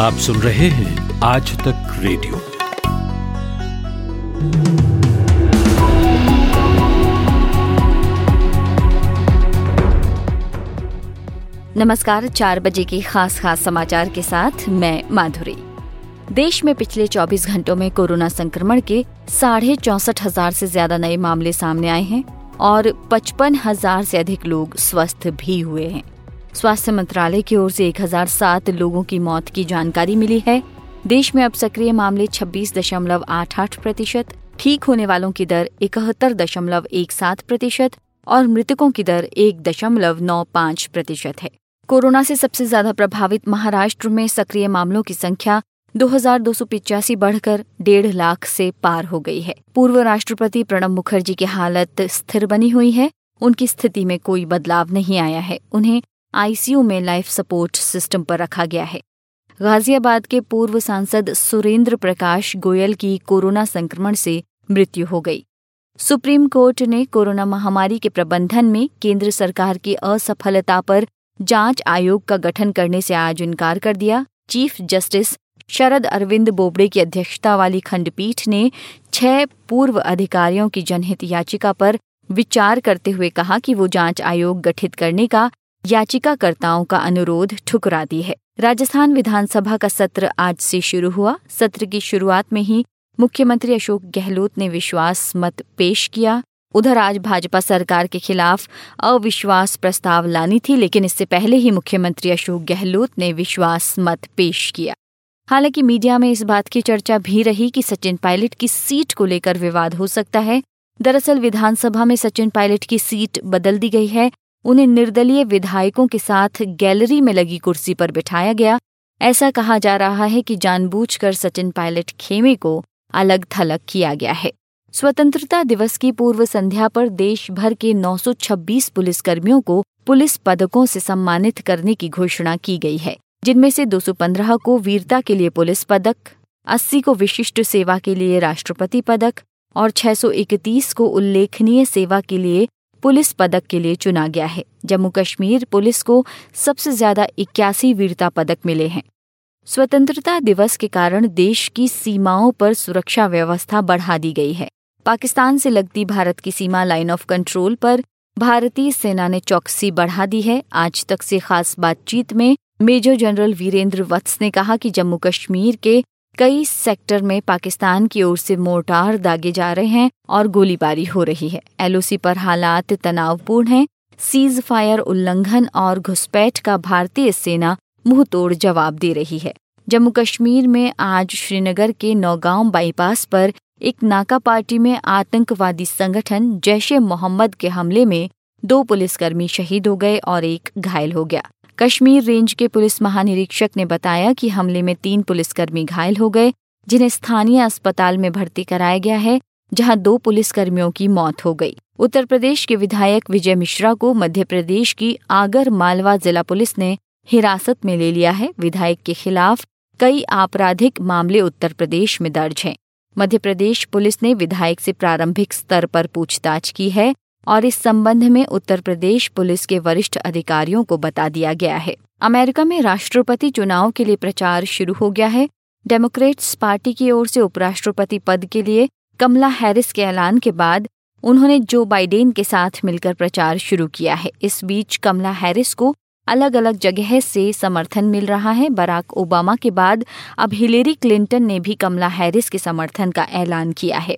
आप सुन रहे हैं आज तक रेडियो। नमस्कार, चार बजे के खास खास समाचार के साथ मैं माधुरी। देश में पिछले 24 घंटों में कोरोना संक्रमण के साढ़े चौसठ हज़ार से ज़्यादा नए मामले सामने आए हैं और पचपन हज़ार से अधिक लोग स्वस्थ भी हुए हैं। स्वास्थ्य मंत्रालय की ओर से 1007 लोगों की मौत की जानकारी मिली है। देश में अब सक्रिय मामले 26.88 प्रतिशत, ठीक होने वालों की दर इकहत्तर दशमलव एक सात प्रतिशत और मृतकों की दर एक दशमलव नौ पाँच प्रतिशत है। कोरोना से सबसे ज़्यादा प्रभावित महाराष्ट्र में सक्रिय मामलों की संख्या दो हज़ार दो सौ पिचासी बढ़कर डेढ़ लाख से पार हो गई है। पूर्व राष्ट्रपति प्रणब मुखर्जी की हालत स्थिर बनी हुई है। उनकी स्थिति में कोई बदलाव नहीं आया है। उन्हें आईसीयू में लाइफ सपोर्ट सिस्टम पर रखा गया है। गाजियाबाद के पूर्व सांसद सुरेंद्र प्रकाश गोयल की कोरोना संक्रमण से मृत्यु हो गई। सुप्रीम कोर्ट ने कोरोना महामारी के प्रबंधन में केंद्र सरकार की असफलता पर जाँच आयोग का गठन करने से आज इनकार कर दिया। चीफ जस्टिस शरद अरविंद बोबड़े की अध्यक्षता वाली खंडपीठ ने छह पूर्व अधिकारियों की जनहित याचिका पर विचार करते हुए कहा कि वो जाँच आयोग गठित करने का याचिकाकर्ताओं का अनुरोध ठुकरा दी है। राजस्थान विधानसभा का सत्र आज से शुरू हुआ। सत्र की शुरुआत में ही मुख्यमंत्री अशोक गहलोत ने विश्वास मत पेश किया। उधर आज भाजपा सरकार के खिलाफ अविश्वास प्रस्ताव लानी थी, लेकिन इससे पहले ही मुख्यमंत्री अशोक गहलोत ने विश्वास मत पेश किया। हालाँकि मीडिया में इस बात की चर्चा भी रही कि सचिन पायलट की सीट को लेकर विवाद हो सकता है। दरअसल विधानसभा में सचिन पायलट की सीट बदल दी गई है। उन्हें निर्दलीय विधायकों के साथ गैलरी में लगी कुर्सी पर बिठाया गया। ऐसा कहा जा रहा है कि जानबूझकर सचिन पायलट खेमे को अलग थलग किया गया है। स्वतंत्रता दिवस की पूर्व संध्या पर देश भर के 926 पुलिसकर्मियों को पुलिस पदकों से सम्मानित करने की घोषणा की गई है, जिनमें से 215 को वीरता के लिए पुलिस पदक 80 को विशिष्ट सेवा के लिए राष्ट्रपति पदक और 631 को उल्लेखनीय सेवा के लिए पुलिस पदक के लिए चुना गया है। जम्मू कश्मीर पुलिस को सबसे ज़्यादा इक्यासी वीरता पदक मिले हैं। स्वतंत्रता दिवस के कारण देश की सीमाओं पर सुरक्षा व्यवस्था बढ़ा दी गई है। पाकिस्तान से लगती भारत की सीमा लाइन ऑफ़ कंट्रोल पर भारतीय सेना ने चौकसी बढ़ा दी है। आज तक से खास बातचीत में मेजर जनरल वीरेंद्र वत्स ने कहा कि जम्मू कश्मीर के कई सेक्टर में पाकिस्तान की ओर से मोर्टार दागे जा रहे हैं और गोलीबारी हो रही है। एलओसी पर हालात तनावपूर्ण हैं। सीज फायर उल्लंघन और घुसपैठ का भारतीय सेना मुँह तोड़ जवाब दे रही है। जम्मू कश्मीर में आज श्रीनगर के नौगांव बाईपास पर एक नाका पार्टी में आतंकवादी संगठन जैश ए मोहम्मद के हमले में दो पुलिसकर्मी शहीद हो गए और एक घायल हो गया। कश्मीर रेंज के पुलिस महानिरीक्षक ने बताया कि हमले में तीन पुलिसकर्मी घायल हो गए, जिन्हें स्थानीय अस्पताल में भर्ती कराया गया है, जहाँ दो पुलिसकर्मियों की मौत हो गई। उत्तर प्रदेश के विधायक विजय मिश्रा को मध्य प्रदेश की आगर मालवा जिला पुलिस ने हिरासत में ले लिया है। विधायक के खिलाफ कई आपराधिक मामले उत्तर प्रदेश में दर्ज हैं। मध्य प्रदेश पुलिस ने विधायक से प्रारंभिक स्तर पर पूछताछ की है और इस संबंध में उत्तर प्रदेश पुलिस के वरिष्ठ अधिकारियों को बता दिया गया है। अमेरिका में राष्ट्रपति चुनाव के लिए प्रचार शुरू हो गया है। डेमोक्रेट्स पार्टी की ओर से उपराष्ट्रपति पद के लिए कमला हैरिस के ऐलान के बाद उन्होंने जो बाइडेन के साथ मिलकर प्रचार शुरू किया है। इस बीच कमला हैरिस को अलग अलग जगह से समर्थन मिल रहा है। बराक ओबामा के बाद अब हिलेरी क्लिंटन ने भी कमला हैरिस के समर्थन का ऐलान किया है।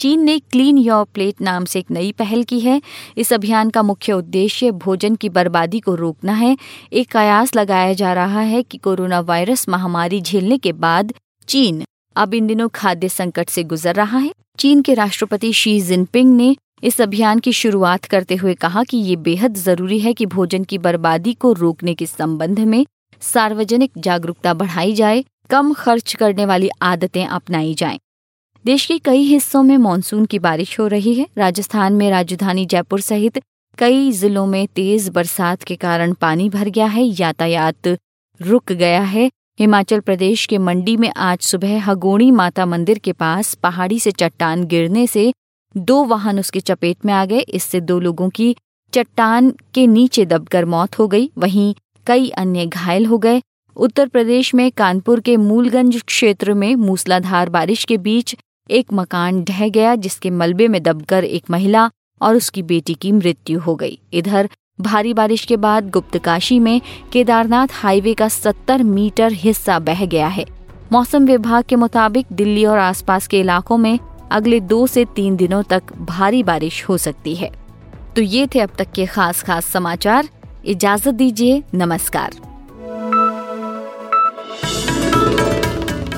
चीन ने क्लीन योर प्लेट नाम से एक नई पहल की है। इस अभियान का मुख्य उद्देश्य भोजन की बर्बादी को रोकना है। एक कयास लगाया जा रहा है कि कोरोना वायरस महामारी झेलने के बाद चीन अब इन दिनों खाद्य संकट से गुजर रहा है। चीन के राष्ट्रपति शी जिनपिंग ने इस अभियान की शुरुआत करते हुए कहा कि ये बेहद ज़रूरी है कि भोजन की बर्बादी को रोकने के संबंध में सार्वजनिक जागरूकता बढ़ाई जाए, कम खर्च करने वाली आदतें अपनाई जाएँ। देश के कई हिस्सों में मानसून की बारिश हो रही है। राजस्थान में राजधानी जयपुर सहित कई जिलों में तेज बरसात के कारण पानी भर गया है। यातायात रुक गया है। हिमाचल प्रदेश के मंडी में आज सुबह हगोड़ी माता मंदिर के पास पहाड़ी से चट्टान गिरने से दो वाहन उसके चपेट में आ गए। इससे दो लोगों की चट्टान के नीचे दबकर मौत हो गई। वहीं कई अन्य घायल हो गए। उत्तर प्रदेश में कानपुर के मूलगंज क्षेत्र में मूसलाधार बारिश के बीच एक मकान ढह गया जिसके मलबे में दबकर एक महिला और उसकी बेटी की मृत्यु हो गई। इधर, भारी बारिश के बाद गुप्तकाशी में केदारनाथ हाईवे का 70 मीटर हिस्सा बह गया है। मौसम विभाग के मुताबिक दिल्ली और आसपास के इलाकों में अगले दो से तीन दिनों तक भारी बारिश हो सकती है। तो ये थे अब तक के खास खास समाचार। इजाज़त दीजिए, नमस्कार।